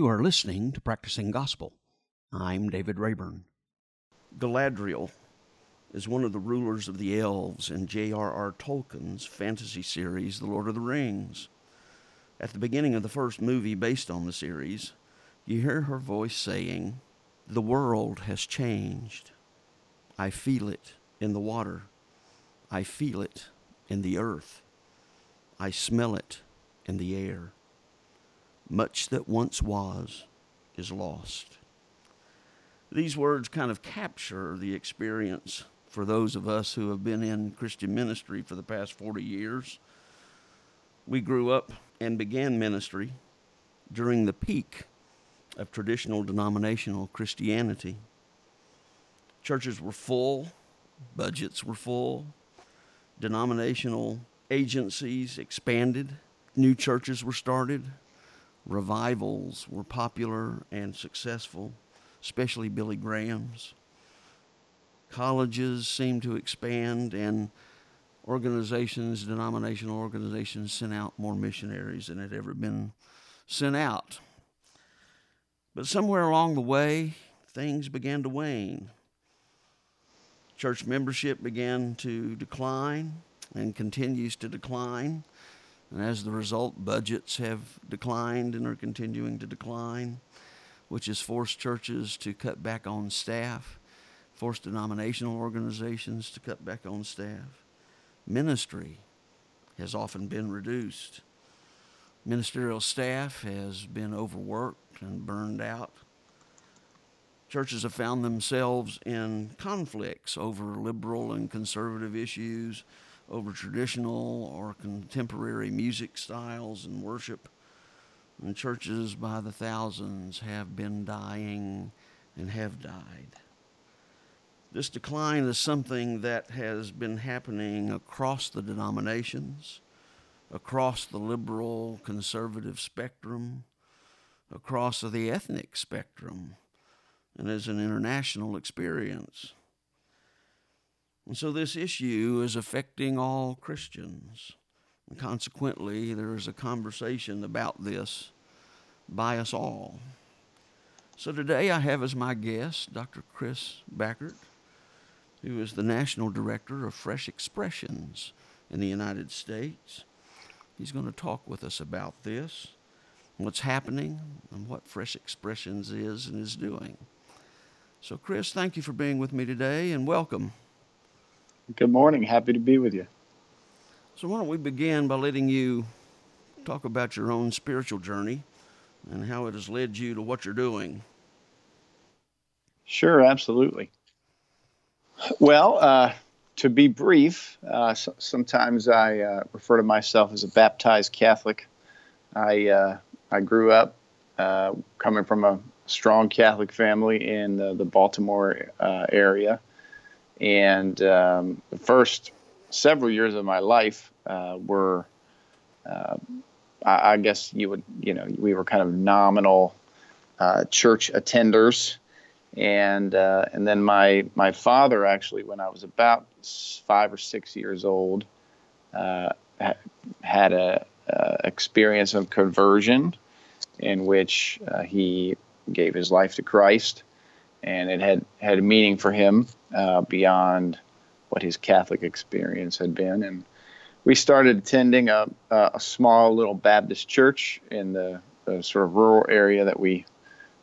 You are listening to Practicing Gospel. I'm David Rayburn. Galadriel is one of the rulers of the elves in J.R.R. Tolkien's fantasy series, The Lord of the Rings. At the beginning of the first movie based on the series, you hear her voice saying, The world has changed. I feel it in the water. I feel it in the earth. I smell it in the air. Much that once was is lost. These words kind of capture the experience for those of us who have been in Christian ministry for the past 40 years. We grew up and began ministry during the peak of traditional denominational Christianity. Churches were full, budgets were full, denominational agencies expanded, new churches were started, revivals were popular and successful, especially Billy Graham's. Colleges seemed to expand, and organizations, denominational organizations, sent out more missionaries than had ever been sent out. But somewhere along the way, things began to wane. Church membership began to decline and continues to decline. And as the result, budgets have declined and are continuing to decline, which has forced churches to cut back on staff, forced denominational organizations to cut back on staff. Ministry has often been reduced. Ministerial staff has been overworked and burned out. Churches have found themselves in conflicts over liberal and conservative issues over traditional or contemporary music styles and worship. And churches by the thousands have been dying and have died. This decline is something that has been happening across the denominations, across the liberal conservative spectrum, across the ethnic spectrum, and is an international experience. And so this issue is affecting all Christians. And consequently, there is a conversation about this by us all. So today I have as my guest Dr. Chris Backert, who is the National Director of Fresh Expressions in the United States. He's going to talk with us about this, what's happening, and what Fresh Expressions is and is doing. So, Chris, thank you for being with me today and welcome. Good morning. Happy to be with you. So, why don't we begin by letting you talk about your own spiritual journey and how it has led you to what you're doing? Sure, absolutely. Well, uh, to be brief, uh, so, sometimes I uh, refer to myself as a baptized Catholic. I uh, I grew up uh, coming from a strong Catholic family in the, the Baltimore uh, area and um, the first several years of my life uh, were, uh, I, I, guess you would, you know, we were kind of nominal uh, church attenders. And uh, and then my my father actually, when I was about five or six years old, uh, had a experience of conversion, in which uh, he gave his life to Christ and it had had a meaning for him uh, beyond what his Catholic experience had been. And we started attending a, a small little Baptist church in the, the, sort of rural area that we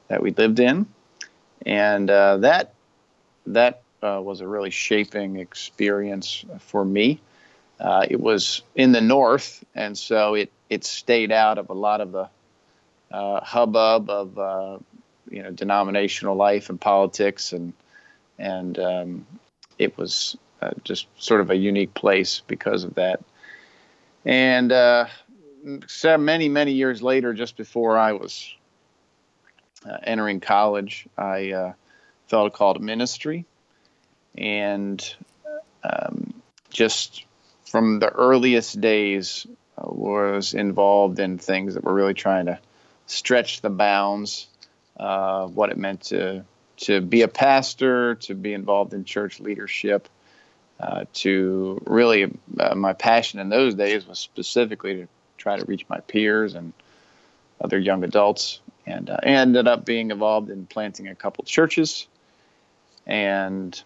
that we lived in, and uh, that that uh, was a really shaping experience for me. Uh, it was in the north, and so it it stayed out of a lot of the uh, hubbub of uh, you know denominational life and politics and and um, it was uh, just sort of a unique place because of that. And uh, many many years later, just before I was uh, entering college, I uh, felt a call to ministry, and um, just from the earliest days uh, was involved in things that were really trying to stretch the bounds uh, what it meant to to be a pastor, to be involved in church leadership, uh, to really uh, my passion in those days was specifically to try to reach my peers and other young adults, and uh, ended up being involved in planting a couple churches, and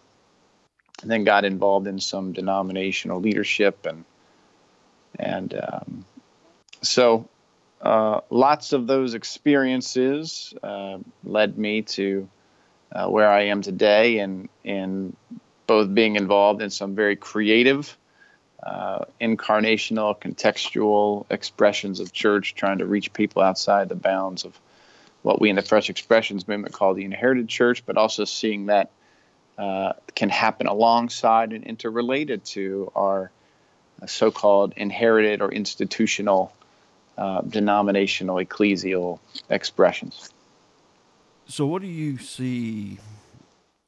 then got involved in some denominational leadership and and um, so uh, lots of those experiences uh, led me to uh, where I am today, and in both being involved in some very creative, uh, incarnational, contextual expressions of church, trying to reach people outside the bounds of what we in the Fresh Expressions movement call the inherited church, but also seeing that uh, can happen alongside and interrelated to our so-called inherited or institutional uh, denominational ecclesial expressions. So, what do you see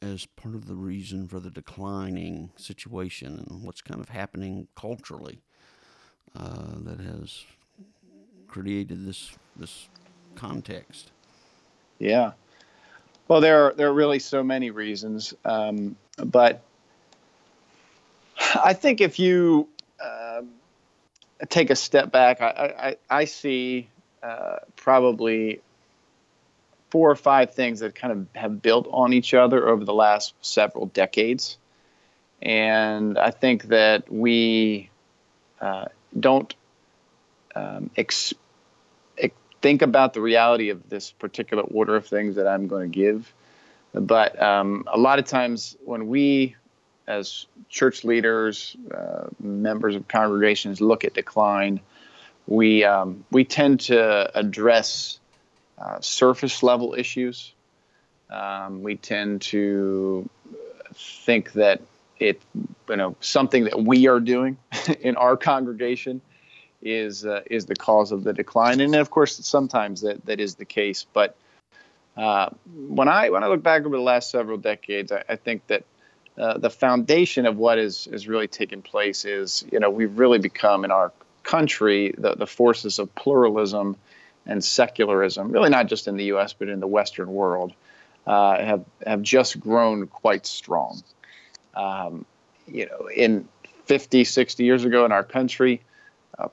as part of the reason for the declining situation, and what's kind of happening culturally uh, that has created this this context? Yeah. Well, there are there are really so many reasons, um, but I think if you take a step back, I I, I see uh, probably four or five things that kind of have built on each other over the last several decades, and I think that we uh, don't um, ex- think about the reality of this particular order of things that I'm going to give. But um, a lot of times when we, as church leaders, uh, members of congregations, look at decline, we um, we tend to address uh, surface level issues. Um, we tend to think that it, you know, something that we are doing in our congregation is uh, is the cause of the decline, and of course sometimes that that is the case. But uh, when I when I look back over the last several decades, I, I think that uh, the foundation of what is is really taking place is you know we've really become in our country the the forces of pluralism and secularism, really not just in the U.S. but in the Western world, uh, have have just grown quite strong. Um, you know, in 50, 60 years ago in our country, uh,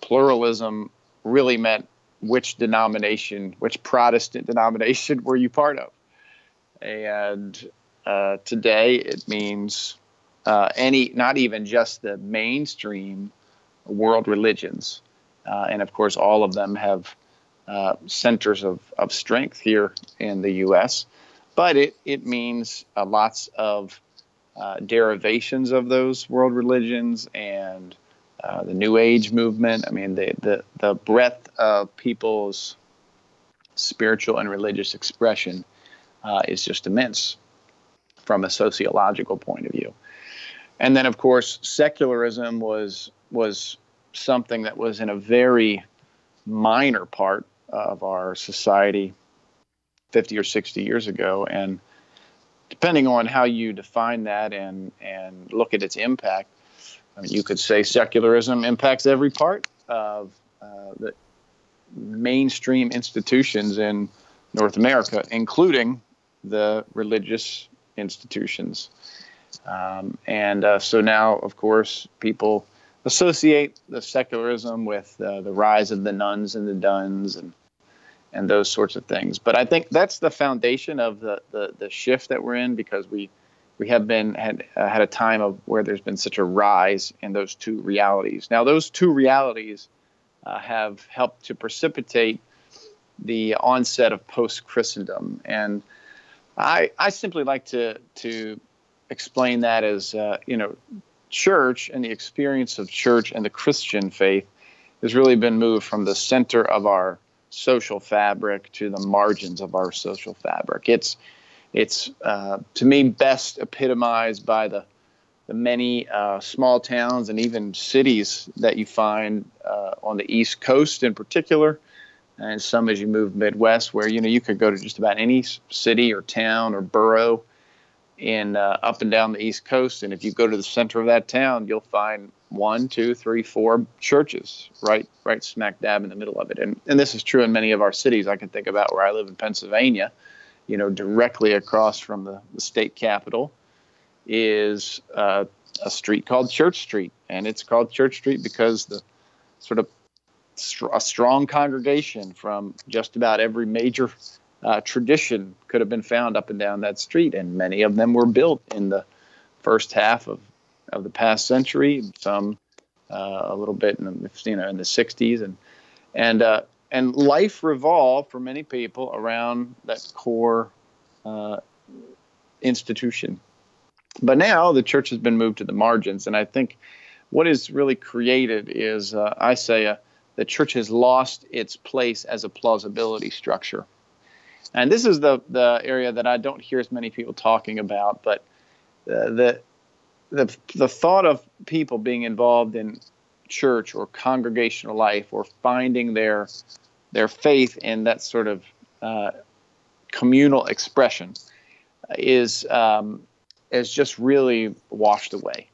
pluralism really meant which denomination, which Protestant denomination were you part of? And uh, today it means uh, any, not even just the mainstream world religions. Uh, and of course, all of them have uh, centers of, of strength here in the U.S. But it, it means uh, lots of derivations of those world religions and the New Age movement. I mean, the, the, the breadth of people's spiritual and religious expression uh, is just immense from a sociological point of view. And then, of course, secularism was was something that was in a very minor part of our society 50 or 60 years ago, and depending on how you define that and and look at its impact, I mean, you could say secularism impacts every part of uh, the mainstream institutions in North America, including the religious institutions. Um, and uh, so now, of course, people associate the secularism with uh, the rise of the nones and the dones and and those sorts of things. But I think that's the foundation of the, the, the shift that we're in because we we have been had uh, had a time of where there's been such a rise in those two realities. Now, those two realities uh, have helped to precipitate the onset of post Christendom, and I I simply like to to explain that as uh, you know, church and the experience of church and the Christian faith has really been moved from the center of our social fabric to the margins of our social fabric. It's it's uh, to me best epitomized by the the many uh, small towns and even cities that you find uh, on the East Coast in particular, and some as you move Midwest, where you know you could go to just about any city or town or borough in uh, up and down the East Coast, and if you go to the center of that town, you'll find one, two, three, four churches right right smack dab in the middle of it, and and this is true in many of our cities. I can think about where I live in Pennsylvania you know, directly across from the, the state capitol is uh, a street called Church Street, and it's called Church Street because the sort of a strong congregation from just about every major uh, tradition could have been found up and down that street, and many of them were built in the first half of, of the past century. Some uh, a little bit in the you know in the 60s, and and uh, and life revolved for many people around that core uh, institution. But now the church has been moved to the margins, and I think what is really created is, uh, I say, uh, the church has lost its place as a plausibility structure. And this is the, the area that I don't hear as many people talking about, but uh, the, the, the thought of people being involved in church or congregational life or finding their, their faith in that sort of uh, communal expression is, um, is just really washed away.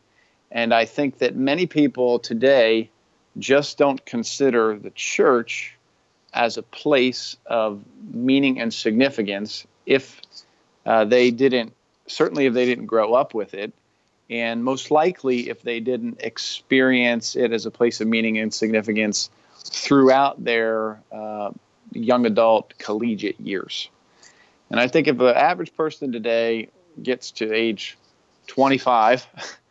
And I think that many people today just don't consider the church as a place of meaning and significance if uh, they didn't, certainly if they didn't grow up with it, and most likely if they didn't experience it as a place of meaning and significance throughout their uh, young adult collegiate years. And I think if the average person today gets to age 25,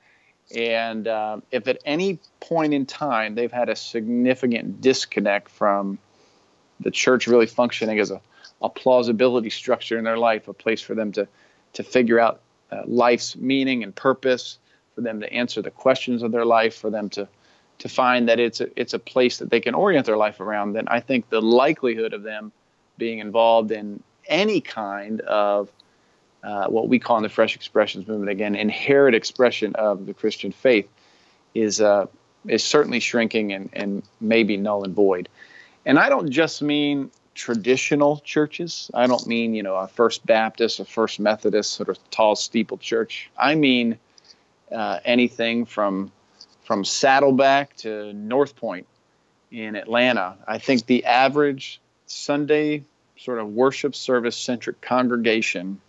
and uh, if at any point in time they've had a significant disconnect from the church really functioning as a, a plausibility structure in their life, a place for them to, to figure out uh, life's meaning and purpose, for them to answer the questions of their life, for them to, to find that it's a, it's a place that they can orient their life around, then I think the likelihood of them being involved in any kind of uh, what we call in the Fresh Expressions movement again, inherent expression of the Christian faith, is uh, is certainly shrinking and, and maybe null and void. And I don't just mean traditional churches. I don't mean you know a First Baptist, a First Methodist, sort of tall steeple church. I mean uh, anything from from Saddleback to North Point in Atlanta. I think the average Sunday sort of worship service centric congregation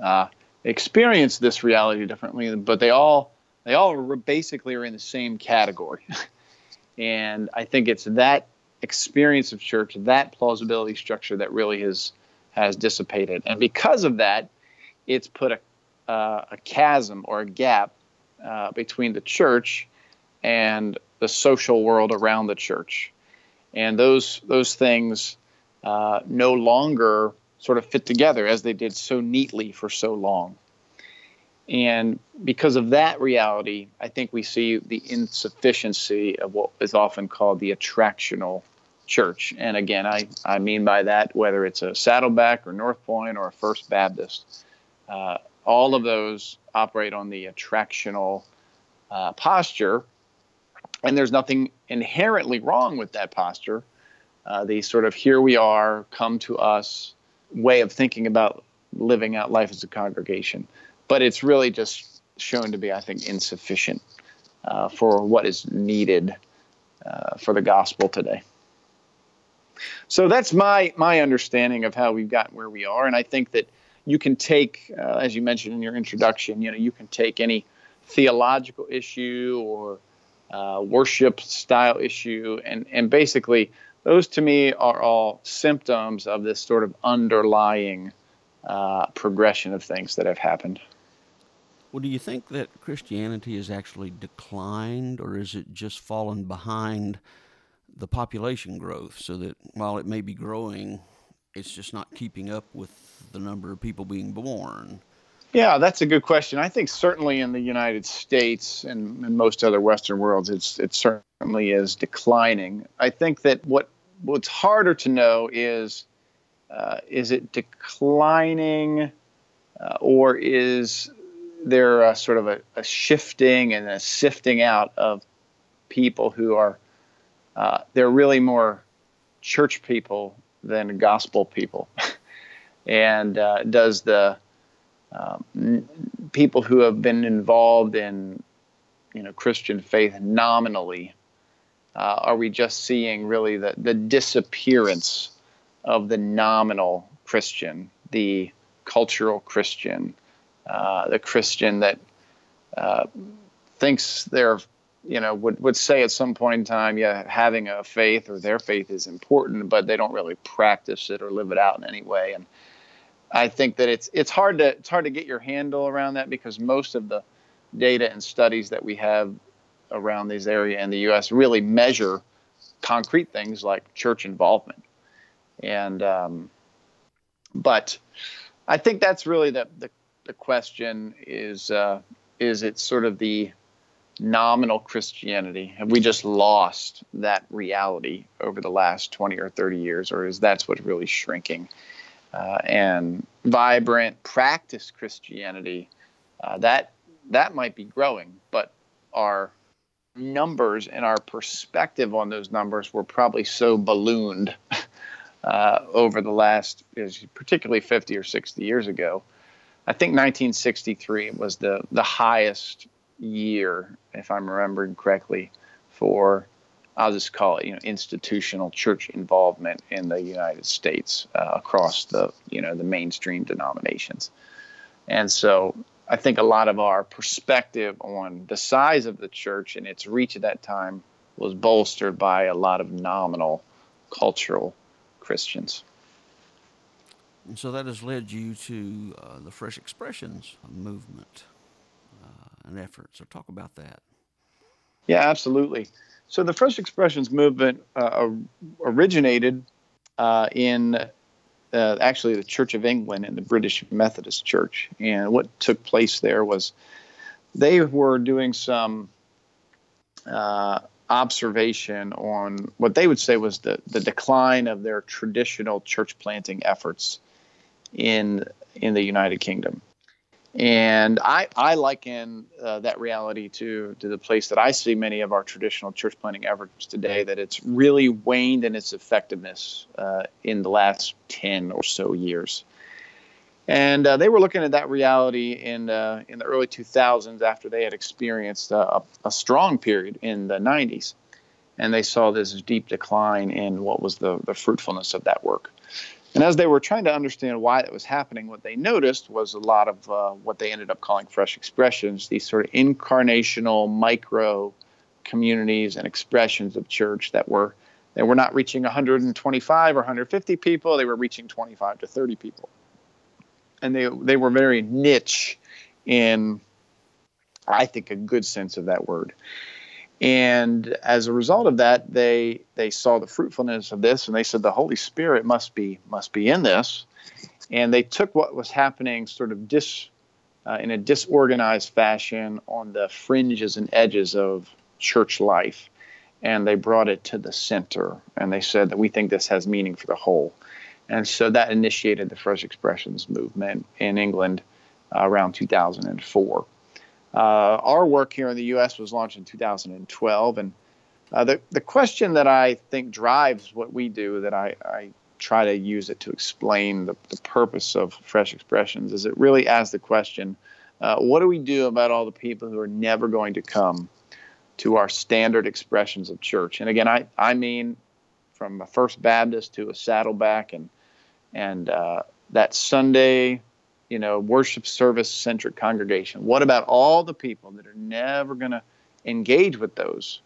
uh, experience this reality differently, but they all they all basically are in the same category. and I think it's that experience of church, that plausibility structure that really has has dissipated, and because of that, it's put a uh, a chasm or a gap uh, between the church and the social world around the church, and those those things uh, no longer sort of fit together as they did so neatly for so long. And because of that reality, I think we see the insufficiency of what is often called the attractional church. And again, I, I mean by that whether it's a Saddleback or North Point or a First Baptist, uh, all of those operate on the attractional uh, posture. And there's nothing inherently wrong with that posture. Uh, the sort of here we are, come to us, way of thinking about living out life as a congregation. But it's really just shown to be, I think, insufficient uh, for what is needed uh, for the gospel today. So that's my my understanding of how we've gotten where we are, and I think that you can take, uh, as you mentioned in your introduction, you know, you can take any theological issue or uh, worship style issue, and and basically those to me are all symptoms of this sort of underlying uh, progression of things that have happened. Well, do you think that Christianity has actually declined, or is it just fallen behind the population growth so that while it may be growing, it's just not keeping up with the number of people being born? Yeah, that's a good question. I think certainly in the United States and, in most other Western worlds, it's it certainly is declining. I think that what what's harder to know is uh, is it declining uh, or is there a sort of a, a, shifting and a sifting out of people who are uh, they're really more church people than gospel people? And uh, does the um, people who have been involved in you know Christian faith nominally uh, are we just seeing really the, the disappearance of the nominal Christian, the cultural Christian, uh, the Christian that uh, thinks they're you know, would, would say at some point in time, yeah, having a faith or their faith is important, but they don't really practice it or live it out in any way. And I think that it's it's hard to it's hard to get your handle around that because most of the data and studies that we have around this area in the U.S. really measure concrete things like church involvement, and um, but I think that's really the the, the question is uh, is it sort of the nominal Christianity? Have we just lost that reality over the last 20 or 30 years, or is that's what's really shrinking? Uh, and vibrant practice Christianity, uh, that that might be growing, but our numbers and our perspective on those numbers were probably so ballooned uh, over the last, particularly 50 or 60 years ago. I think 1963 was the the highest year, if I'm remembering correctly, for I'll just call it you know institutional church involvement in the United States uh, across the you know the mainstream denominations, and so I think a lot of our perspective on the size of the church and its reach at that time was bolstered by a lot of nominal cultural Christians. And so that has led you to uh, the Fresh Expressions movement uh, and effort. So talk about that. Yeah, absolutely. So the Fresh Expressions movement uh, originated uh, in uh, actually the Church of England and the British Methodist Church. And what took place there was they were doing some uh, observation on what they would say was the, the decline of their traditional church planting efforts in in the United Kingdom. And I, I liken uh, that reality to, to the place that I see many of our traditional church planting efforts today, that it's really waned in its effectiveness uh, in the last 10 or so years. And uh, they were looking at that reality in, uh, in the early 2000s after they had experienced a, a strong period in the 90s. And they saw this deep decline in what was the, the fruitfulness of that work. And as they were trying to understand why that was happening, what they noticed was a lot of uh, what they ended up calling fresh expressions, these sort of incarnational micro communities and expressions of church that were they were not reaching 125 or 150 people, they were reaching 25 to 30 people. And they they were very niche in I think a good sense of that word. And as a result of that, they they saw the fruitfulness of this, and they said the Holy Spirit must be must be in this. And they took what was happening, sort of dis uh, in a disorganized fashion on the fringes and edges of church life, and they brought it to the center. And they said that we think this has meaning for the whole. And so that initiated the Fresh Expressions movement in England uh, around 2004. Uh, our work here in the U.S. was launched in 2012, and uh, the the question that I think drives what we do, that I, I try to use it to explain the, the purpose of Fresh Expressions, is it really asks the question, uh, what do we do about all the people who are never going to come to our standard expressions of church? And again, I I mean from a First Baptist to a Saddleback and and uh, that Sunday you know, worship service centric congregation? What about all the people that are never going to engage with those,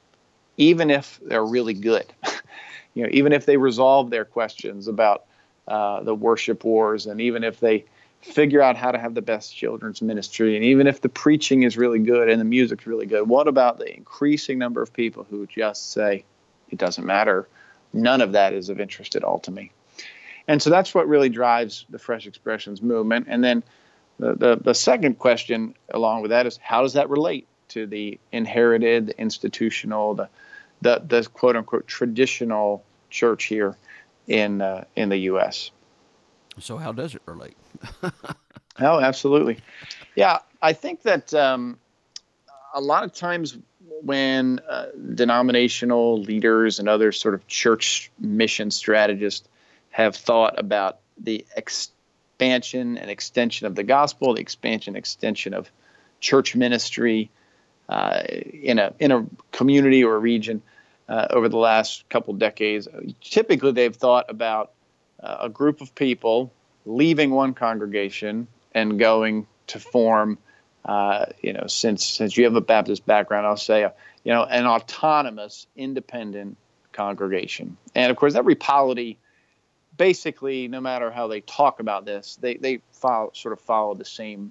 even if they're really good? you know, even if they resolve their questions about uh, the worship wars, and even if they figure out how to have the best children's ministry, and even if the preaching is really good and the music's really good, what about the increasing number of people who just say, it doesn't matter? None of that is of interest at all to me. And so that's what really drives the Fresh Expressions movement. And then the, the, the second question along with that is how does that relate to the inherited, the institutional, the, the, the quote unquote traditional church here in, uh, in the U.S.? So, how does it relate? oh, absolutely. Yeah, I think that um, a lot of times when uh, denominational leaders and other sort of church mission strategists have thought about the expansion and extension of the gospel, the expansion extension of church ministry uh, in a in a community or a region uh, over the last couple decades. Typically, they've thought about uh, a group of people leaving one congregation and going to form. Uh, you know, since since you have a Baptist background, I'll say a, you know, an autonomous, independent congregation. And of course, every polity, basically, no matter how they talk about this, they they follow sort of follow the same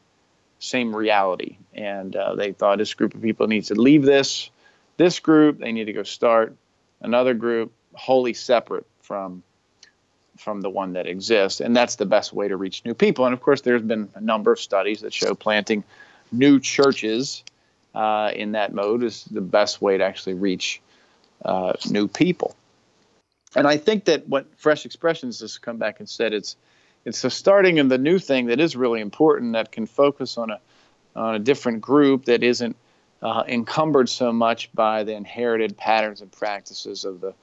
same reality. And uh, they thought this group of people needs to leave this this group. They need to go start another group wholly separate from from the one that exists and that's the best way to reach new people and of course there's been a number of studies that show planting new churches uh, in that mode is the best way to actually reach uh, new people and i think that what fresh expressions has come back and said it's it's the starting and the new thing that is really important that can focus on a on a different group that isn't uh, encumbered so much by the inherited patterns and practices of the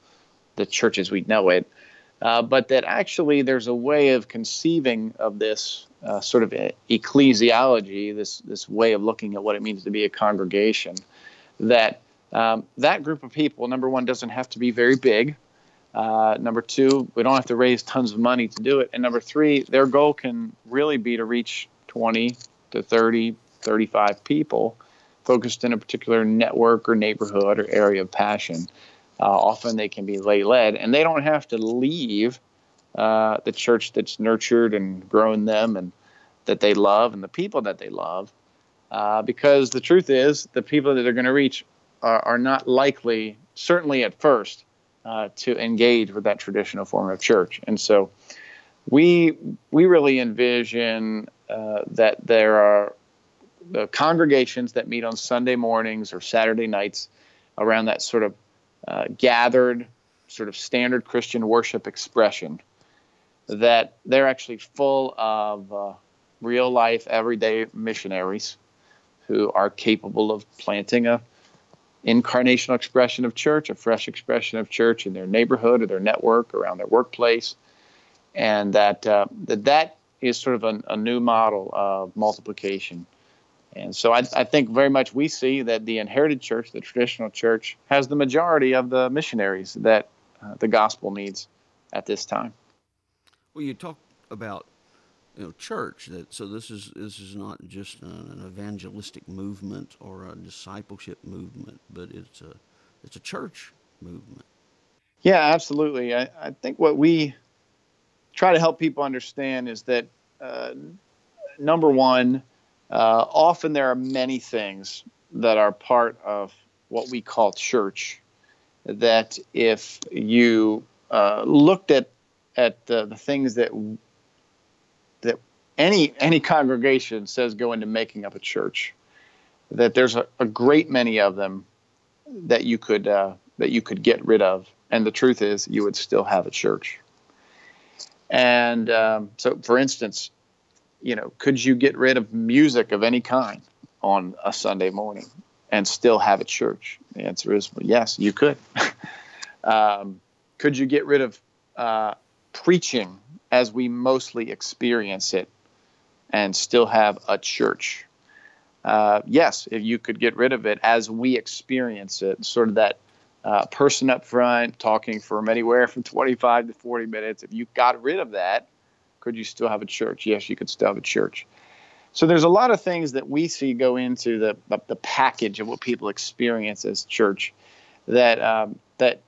the churches we know it uh, but that actually there's a way of conceiving of this uh, sort of ecclesiology, this this way of looking at what it means to be a congregation. That um, that group of people, number one, doesn't have to be very big. Uh, number two, we don't have to raise tons of money to do it. And number three, their goal can really be to reach 20 to 30, 35 people focused in a particular network or neighborhood or area of passion. Uh, often they can be lay led, and they don't have to leave uh, the church that's nurtured and grown them and that they love and the people that they love. Uh, because the truth is, the people that they're going to reach are, are, not likely, certainly at first, uh, to engage with that traditional form of church. And so we, we really envision uh, that there are the congregations that meet on Sunday mornings or Saturday nights around that sort of uh, gathered sort of standard Christian worship expression that they're actually full of uh, real life, everyday missionaries who are capable of planting a incarnational expression of church, a fresh expression of church in their neighborhood or their network, around their workplace, and that uh, that that is sort of a, a new model of multiplication and so I, I, think very much we see that the inherited church, the traditional church, has the majority of the missionaries that uh, the gospel needs at this time. Well, you talk about you know church that so this is this is not just an evangelistic movement or a discipleship movement, but it's a it's a church movement. Yeah, absolutely. I, I think what we try to help people understand is that uh, number one uh, often there are many things that are part of what we call church that if you uh, looked at at the, things that any any congregation says go into making up a church that there's a, a great many of them that you could uh, that you could get rid of and the truth is you would still have a church and um, so for instance you know, could you get rid of music of any kind on a Sunday morning and still have a church? The answer is well, yes, you could. um, could you get rid of uh, preaching as we mostly experience it and still have a church? Uh, yes, if you could get rid of it as we experience it, sort of that uh, person up front talking from anywhere from 25 to 40 minutes, if you got rid of that, could you still have a church? Yes, you could still have a church. So there's a lot of things that we see go into the the, package of what people experience as church that um, that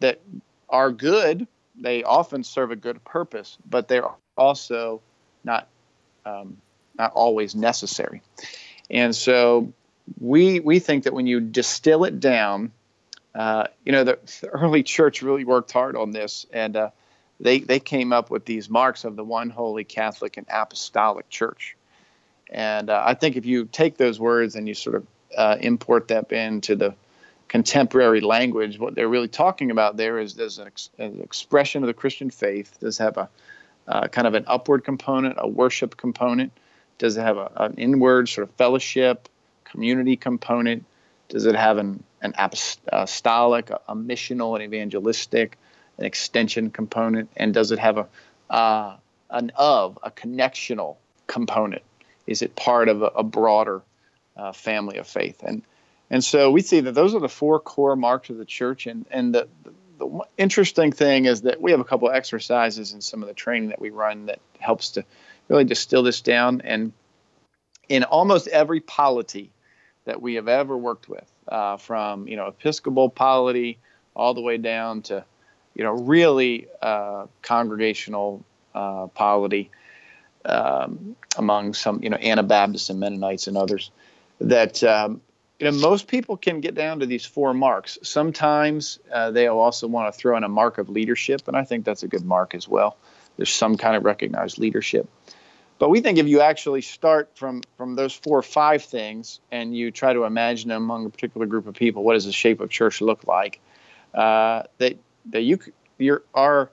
that are good. They often serve a good purpose, but they're also not um, not always necessary. And so we we think that when you distill it down, uh, you know, the, the, early church really worked hard on this, and uh, they they came up with these marks of the one holy Catholic and Apostolic Church. And uh, I think if you take those words and you sort of uh, import that into the contemporary language, what they're really talking about there is there's an, ex- an expression of the Christian faith. Does have a uh, kind of an upward component, a worship component? Does it have a, an inward sort of fellowship, community component? Does it have an, an apostolic, a, a missional, and evangelistic? an extension component, and does it have a uh, an of a connectional component? Is it part of a, a broader uh, family of faith? And and so we see that those are the four core marks of the church. And and the, the, interesting thing is that we have a couple of exercises in some of the training that we run that helps to really distill this down. And in almost every polity that we have ever worked with, uh, from you know Episcopal polity all the way down to you know really uh, congregational uh, polity um, among some you know Anabaptists and Mennonites and others. That um, you know most people can get down to these four marks. Sometimes uh, they'll also want to throw in a mark of leadership, and I think that's a good mark as well. There's some kind of recognized leadership. But we think if you actually start from from those four or five things and you try to imagine among a particular group of people, what does the shape of church look like? Uh, that that you your our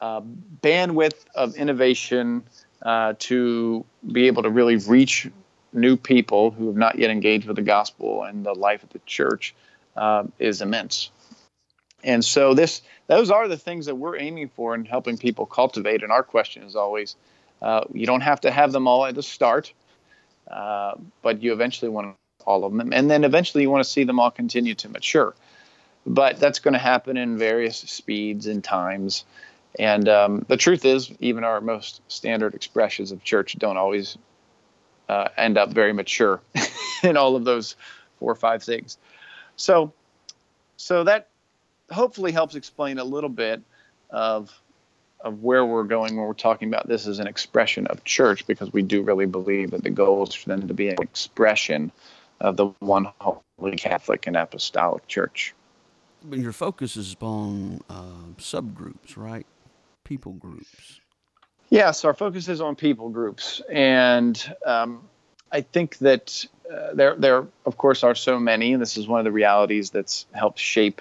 uh, bandwidth of innovation uh, to be able to really reach new people who have not yet engaged with the gospel and the life of the church uh, is immense. And so this those are the things that we're aiming for and helping people cultivate. And our question is always uh, you don't have to have them all at the start, uh, but you eventually want all of them. And then eventually you want to see them all continue to mature. But that's going to happen in various speeds and times. And um, the truth is, even our most standard expressions of church don't always uh, end up very mature in all of those four or five things. So, so that hopefully helps explain a little bit of of where we're going when we're talking about this as an expression of church, because we do really believe that the goal is for them to be an expression of the one holy Catholic and Apostolic Church. But your focus is on uh, subgroups, right? People groups. Yes, our focus is on people groups, and um, I think that uh, there, there, of course, are so many, and this is one of the realities that's helped shape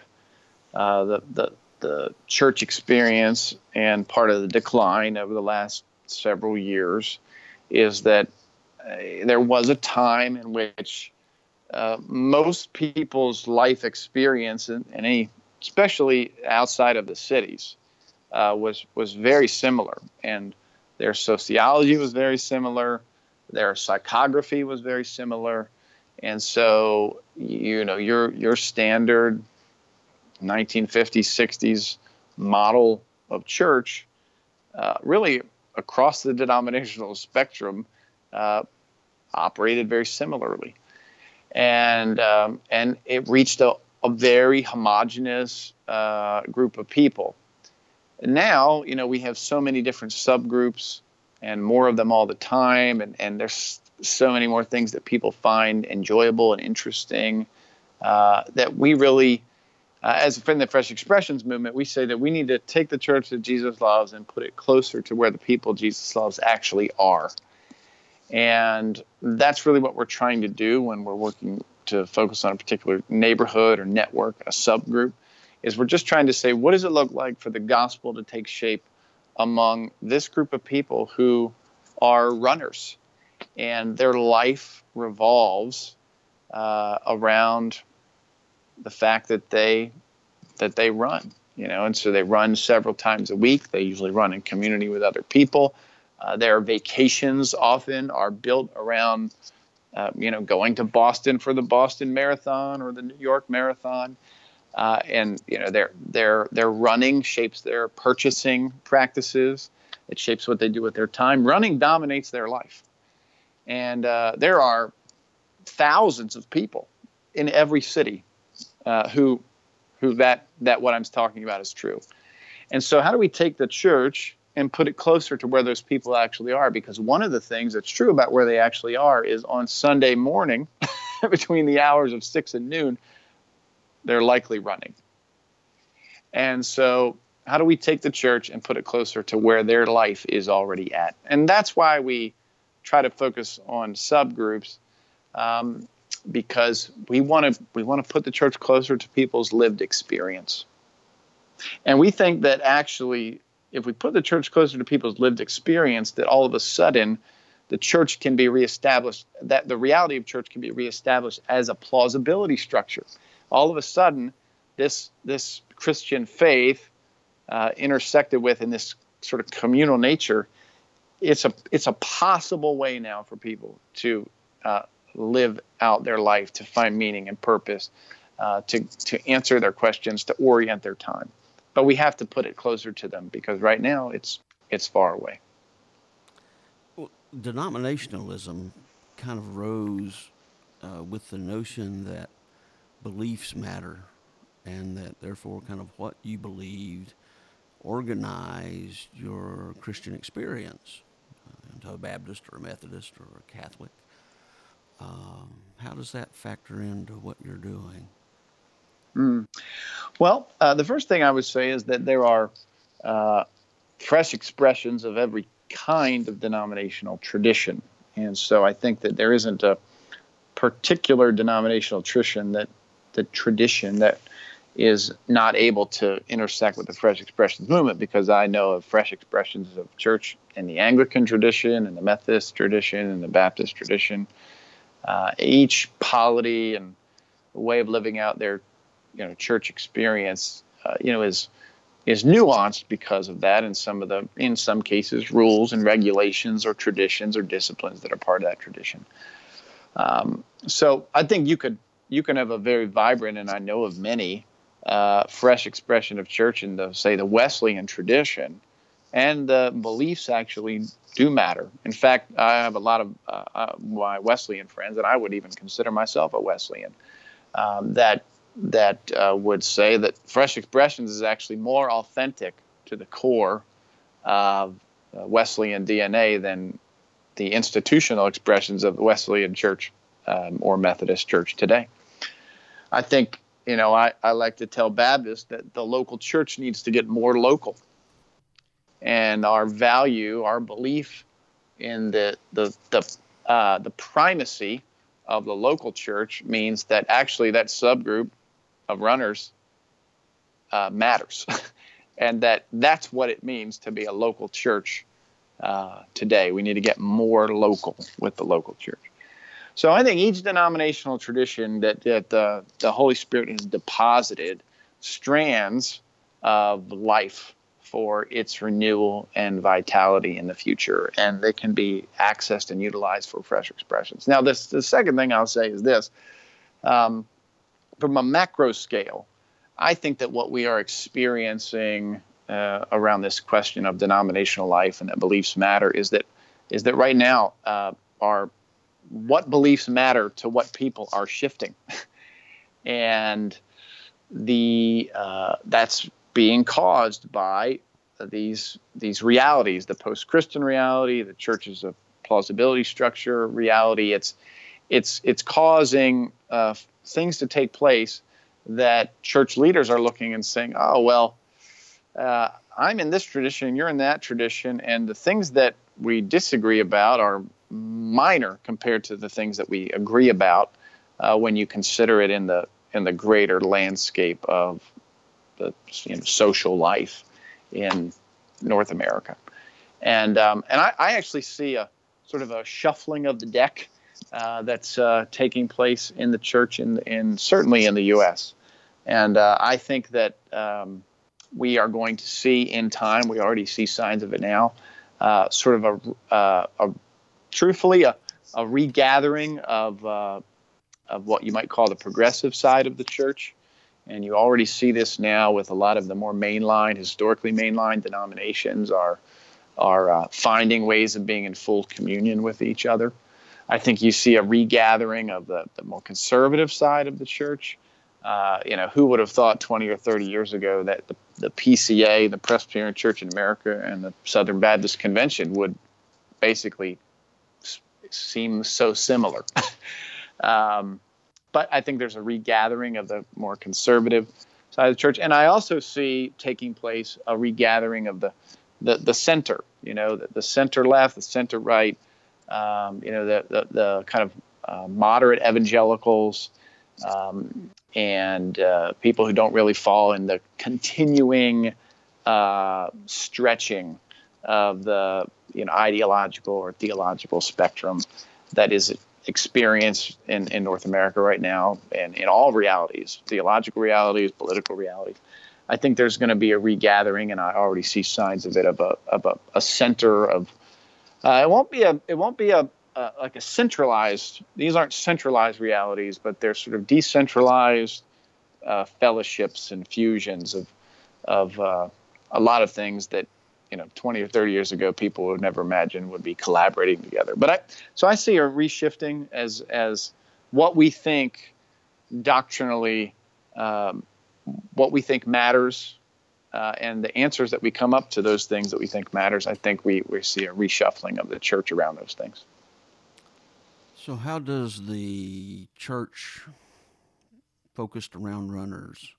uh, the, the the church experience and part of the decline over the last several years is that uh, there was a time in which uh, most people's life experience, and, any, especially outside of the cities, uh, was was very similar, and their sociology was very similar, their psychography was very similar, and so you know your your standard 1950s, 60s model of church, uh, really across the denominational spectrum, uh, operated very similarly, and um, and it reached a, a very homogenous uh, group of people. Now, you know, we have so many different subgroups and more of them all the time, and and there's so many more things that people find enjoyable and interesting uh, that we really uh, as from the Fresh Expressions movement, we say that we need to take the church that Jesus loves and put it closer to where the people Jesus loves actually are. And that's really what we're trying to do when we're working to focus on a particular neighborhood or network, a subgroup, is we're just trying to say, what does it look like for the gospel to take shape among this group of people who are runners? And their life revolves uh, around the fact that they that they run you know? And so they run several times a week. They usually run in community with other people. Uh, their vacations often are built around uh, you know going to boston for the boston marathon or the new york marathon uh, and you know their their their running shapes their purchasing practices it shapes what they do with their time running dominates their life and uh, there are thousands of people in every city uh, who who that that what I'm talking about is true. And so, how do we take the church and put it closer to where those people actually are? Because one of the things that's true about where they actually are is on Sunday morning, between the hours of six and noon, they're likely running. And so, how do we take the church and put it closer to where their life is already at? And that's why we try to focus on subgroups. Um, because we want to we want to put the church closer to people's lived experience. And we think that actually if we put the church closer to people's lived experience that all of a sudden the church can be reestablished that the reality of church can be reestablished as a plausibility structure. All of a sudden this this Christian faith uh, intersected with in this sort of communal nature it's a it's a possible way now for people to uh, live out their life, to find meaning and purpose, uh, to, to answer their questions, to orient their time. But we have to put it closer to them because right now it's it's far away. Well, denominationalism kind of rose uh, with the notion that beliefs matter and that therefore kind of what you believed organized your Christian experience uh, into a Baptist or a Methodist or a Catholic. Um, how does that factor into what you're doing? Mm. Well, uh, the first thing I would say is that there are uh, fresh expressions of every kind of denominational tradition. And so I think that there isn't a particular denominational tradition that the tradition that is not able to intersect with the fresh expressions movement because I know of fresh expressions of church in the Anglican tradition and the Methodist tradition and the Baptist tradition. Uh, each polity and way of living out their you know church experience uh, you know is is nuanced because of that and some of the in some cases rules and regulations or traditions or disciplines that are part of that tradition um, so i think you could you can have a very vibrant and i know of many uh, fresh expression of church in the say the wesleyan tradition and the beliefs actually do matter in fact i have a lot of uh, uh my wesleyan friends and i would even consider myself a wesleyan um, that that uh, would say that Fresh Expressions is actually more authentic to the core of uh, Wesleyan DNA than the institutional expressions of the Wesleyan Church um, or Methodist Church today. I think, you know, I, I like to tell Baptists that the local church needs to get more local. And our value, our belief in the, the, the, uh, the primacy of the local church means that actually that subgroup of runners uh, matters, and that that's what it means to be a local church uh, today. We need to get more local with the local church. So I think each denominational tradition that that the Holy Spirit has deposited strands of life for its renewal and vitality in the future, and they can be accessed and utilized for fresh expressions. Now, this the second thing I'll say is this: um, from a macro scale, I think that what we are experiencing uh, around this question of denominational life and that beliefs matter is that is that right now uh, are what beliefs matter to what people are shifting, and the uh, that's being caused by these these realities, the post-Christian reality, the churches of plausibility structure reality. It's it's it's causing uh, things to take place that church leaders are looking and saying, oh, well, uh, I'm in this tradition, you're in that tradition, and the things that we disagree about are minor compared to the things that we agree about uh, when you consider it in the in the greater landscape of the you know, social life in North America. And um, and I, I actually see a sort of a shuffling of the deck uh, that's uh, taking place in the church in, in, certainly in the U.S. And uh, I think that um, we are going to see in time. We already see signs of it now. Uh, sort of a, uh, a truthfully a, a, regathering of of what you might call the progressive side of the church. And you already see this now with a lot of the more mainline, historically mainline denominations are are finding ways of being in full communion with each other. I think you see a regathering of the, the more conservative side of the church. Uh, you know, who would have thought 20 or 30 years ago that the, the PCA, the Presbyterian Church in America, and the Southern Baptist Convention would basically seem so similar? um, but I think there's a regathering of the more conservative side of the church, and I also see taking place a regathering of the the, the center. You know, the, the center left, the center right um, you know, the, the, the kind of uh, moderate evangelicals um, and uh, people who don't really fall in the continuing uh, stretching of the you know ideological or theological spectrum that is experienced in, in North America right now and in all realities, theological realities, political realities. I think there's going to be a regathering, and I already see signs of it of a, of a, a center of uh, it won't be a it won't be a uh, like a centralized. These aren't centralized realities, but they're sort of decentralized uh, fellowships and fusions of of uh, a lot of things that you know 20 or 30 years ago people would never imagine would be collaborating together. But I so I see a reshifting as as what we think doctrinally, um, what we think matters, uh, and the answers that we come up to those things that we think matters, I think we, we see a reshuffling of the church around those things. So, how does the church focused around runners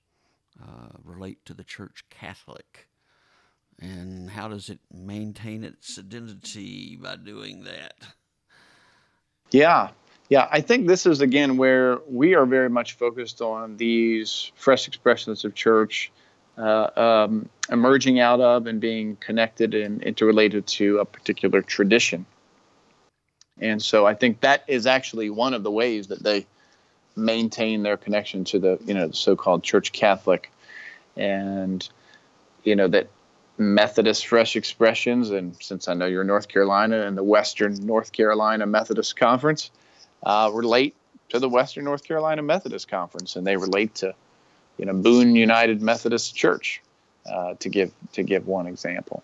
uh, relate to the church Catholic? And how does it maintain its identity by doing that? Yeah, yeah, I think this is again where we are very much focused on these fresh expressions of church uh, um, emerging out of and being connected and interrelated to a particular tradition. And so I think that is actually one of the ways that they maintain their connection to the you know the so-called Church Catholic, and you know that Methodist fresh expressions. And since I know you're in North Carolina and the Western North Carolina Methodist Conference, uh, relate to the Western North Carolina Methodist Conference, and they relate to you know Boone United Methodist Church, uh, to give to give one example.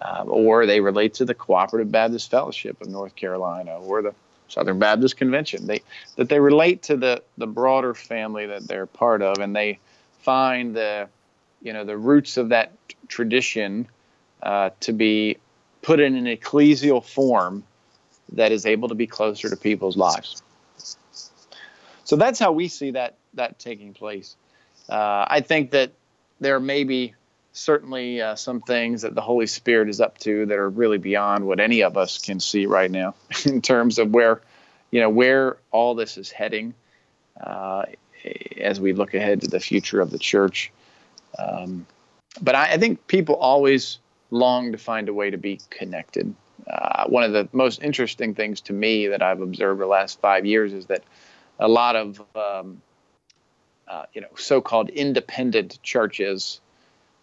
Uh, or they relate to the Cooperative Baptist Fellowship of North Carolina, or the Southern Baptist Convention. They that they relate to the the broader family that they're part of, and they find the you know the roots of that tradition uh, to be put in an ecclesial form that is able to be closer to people's lives. So that's how we see that that taking place. Uh, I think that there may be certainly uh, some things that the Holy Spirit is up to that are really beyond what any of us can see right now in terms of where, you know, where all this is heading uh, as we look ahead to the future of the church. Um, but I, I, think people always long to find a way to be connected. Uh, one of the most interesting things to me that I've observed the last five years is that a lot of um, uh, you know so-called independent churches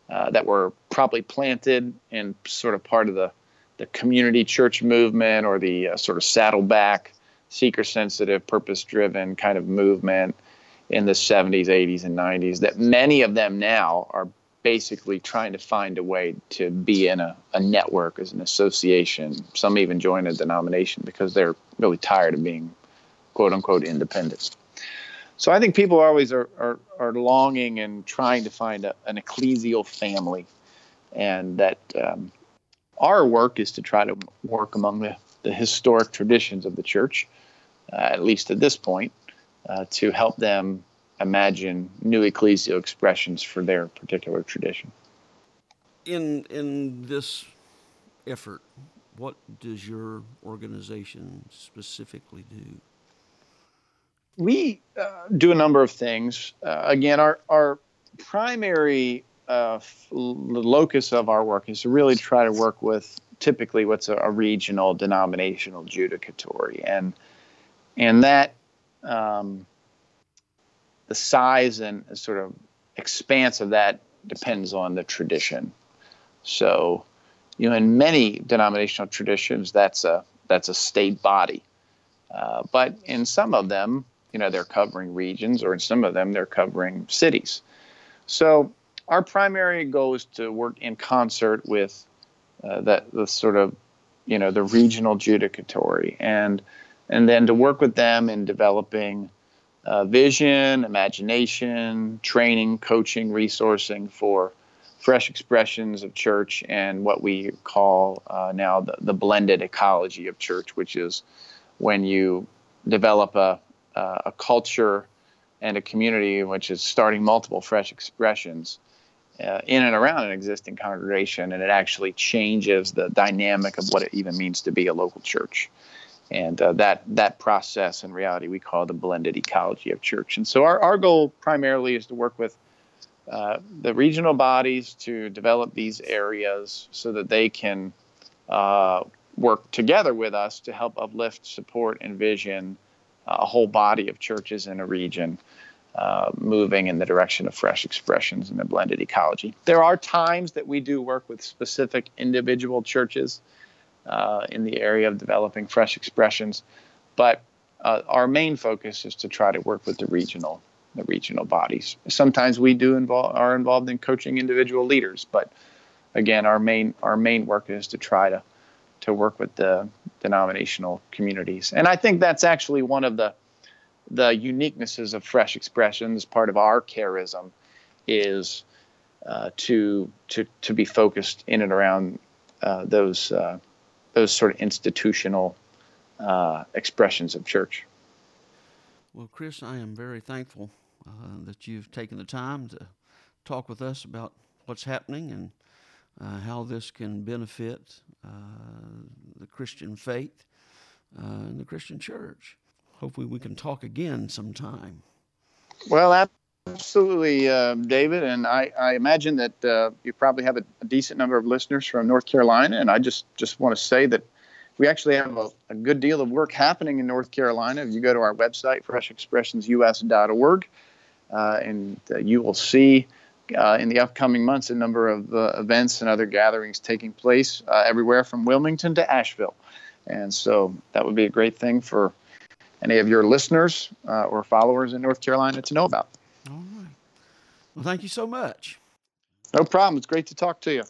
uh, that were probably planted and sort of part of the, the community church movement or the uh, sort of saddleback, seeker sensitive, purpose driven kind of movement in the 70s, 80s, and 90s, that many of them now are basically trying to find a way to be in a, a network as an association. Some even join a denomination because they're really tired of being quote unquote independent. So I think people always are, are, are longing and trying to find a, an ecclesial family, and that um, our work is to try to work among the, the historic traditions of the church, uh, at least at this point, uh, to help them imagine new ecclesial expressions for their particular tradition. In in this effort, what does your organization specifically do? we uh, do a number of things. Uh, again, our our primary uh, locus of our work is to really try to work with typically what's a, a regional denominational judicatory, and and that um, the size and sort of expanse of that depends on the tradition. So, you know, in many denominational traditions, that's a that's a state body, uh, but in some of them, you know they're covering regions or in some of them they're covering cities. So our primary goal is to work in concert with uh, that the sort of you know the regional judicatory. And and then to work with them in developing uh, vision imagination training coaching resourcing for fresh expressions of church and what we call uh, now the, the blended ecology of church which is when you develop a, uh, a culture and a community which is starting multiple fresh expressions uh, in and around an existing congregation, and it actually changes the dynamic of what it even means to be a local church. And uh, that that process, in reality, we call the blended ecology of church. And so, our, our goal primarily is to work with uh, the regional bodies to develop these areas so that they can uh, work together with us to help uplift, support, and vision a whole body of churches in a region uh, moving in the direction of fresh expressions in a blended ecology. There are times that we do work with specific individual churches uh, in the area of developing fresh expressions, but uh, our main focus is to try to work with the regional the regional bodies. Sometimes we do involve are involved in coaching individual leaders, but again, our main our main work is to try to to work with the denominational communities. And I think that's actually one of the the uniquenesses of fresh expressions, part of our charism, is uh, to to to be focused in and around uh, those uh, those sort of institutional uh, expressions of church. Well, Chris, I am very thankful uh, that you've taken the time to talk with us about what's happening and uh, how this can benefit the Christian faith and the Christian church. Hopefully, we can talk again sometime. Well, absolutely, uh, David. And I, I imagine that uh, you probably have a, a, decent number of listeners from North Carolina. And I just, just want to say that we actually have a, a, good deal of work happening in North Carolina. If you go to our website, freshexpressionsus.org, uh, and uh, you will see uh, in the upcoming months a number of uh, events and other gatherings taking place everywhere from Wilmington to Asheville. And so that would be a great thing for any of your listeners uh, or followers in North Carolina to know about. Well, thank you so much. No problem. It's great to talk to you.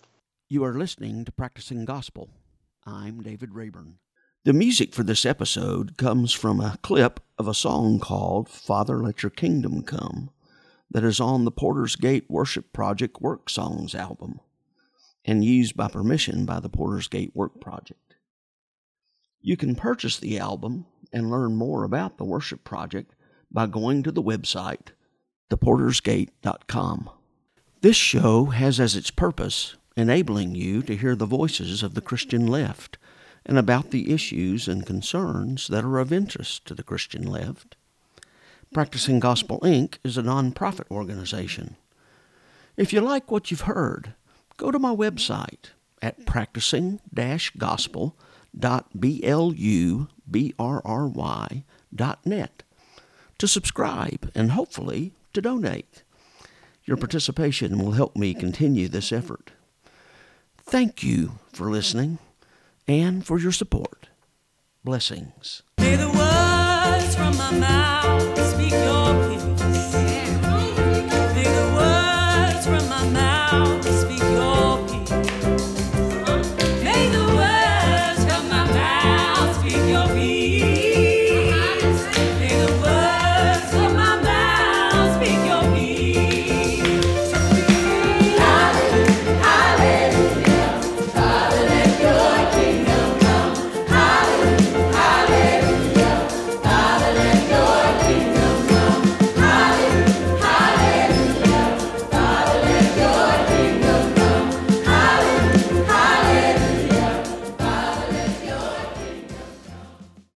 You are listening to Practicing Gospel. I'm David Rayburn. The music for this episode comes from a clip of a song called Father Let Your Kingdom Come that is on the Porter's Gate Worship Project Work Songs album and used by permission by the Porter's Gate Work Project. You can purchase the album and learn more about the Worship Project by going to the website, theportersgate.com. This show has as its purpose enabling you to hear the voices of the Christian left and about the issues and concerns that are of interest to the Christian left. Practicing Gospel Inc. is a nonprofit organization. If you like what you've heard, go to my website at practicing-gospel.com www.brry.net to subscribe and hopefully to donate. Your participation will help me continue this effort. Thank you for listening and for your support. Blessings.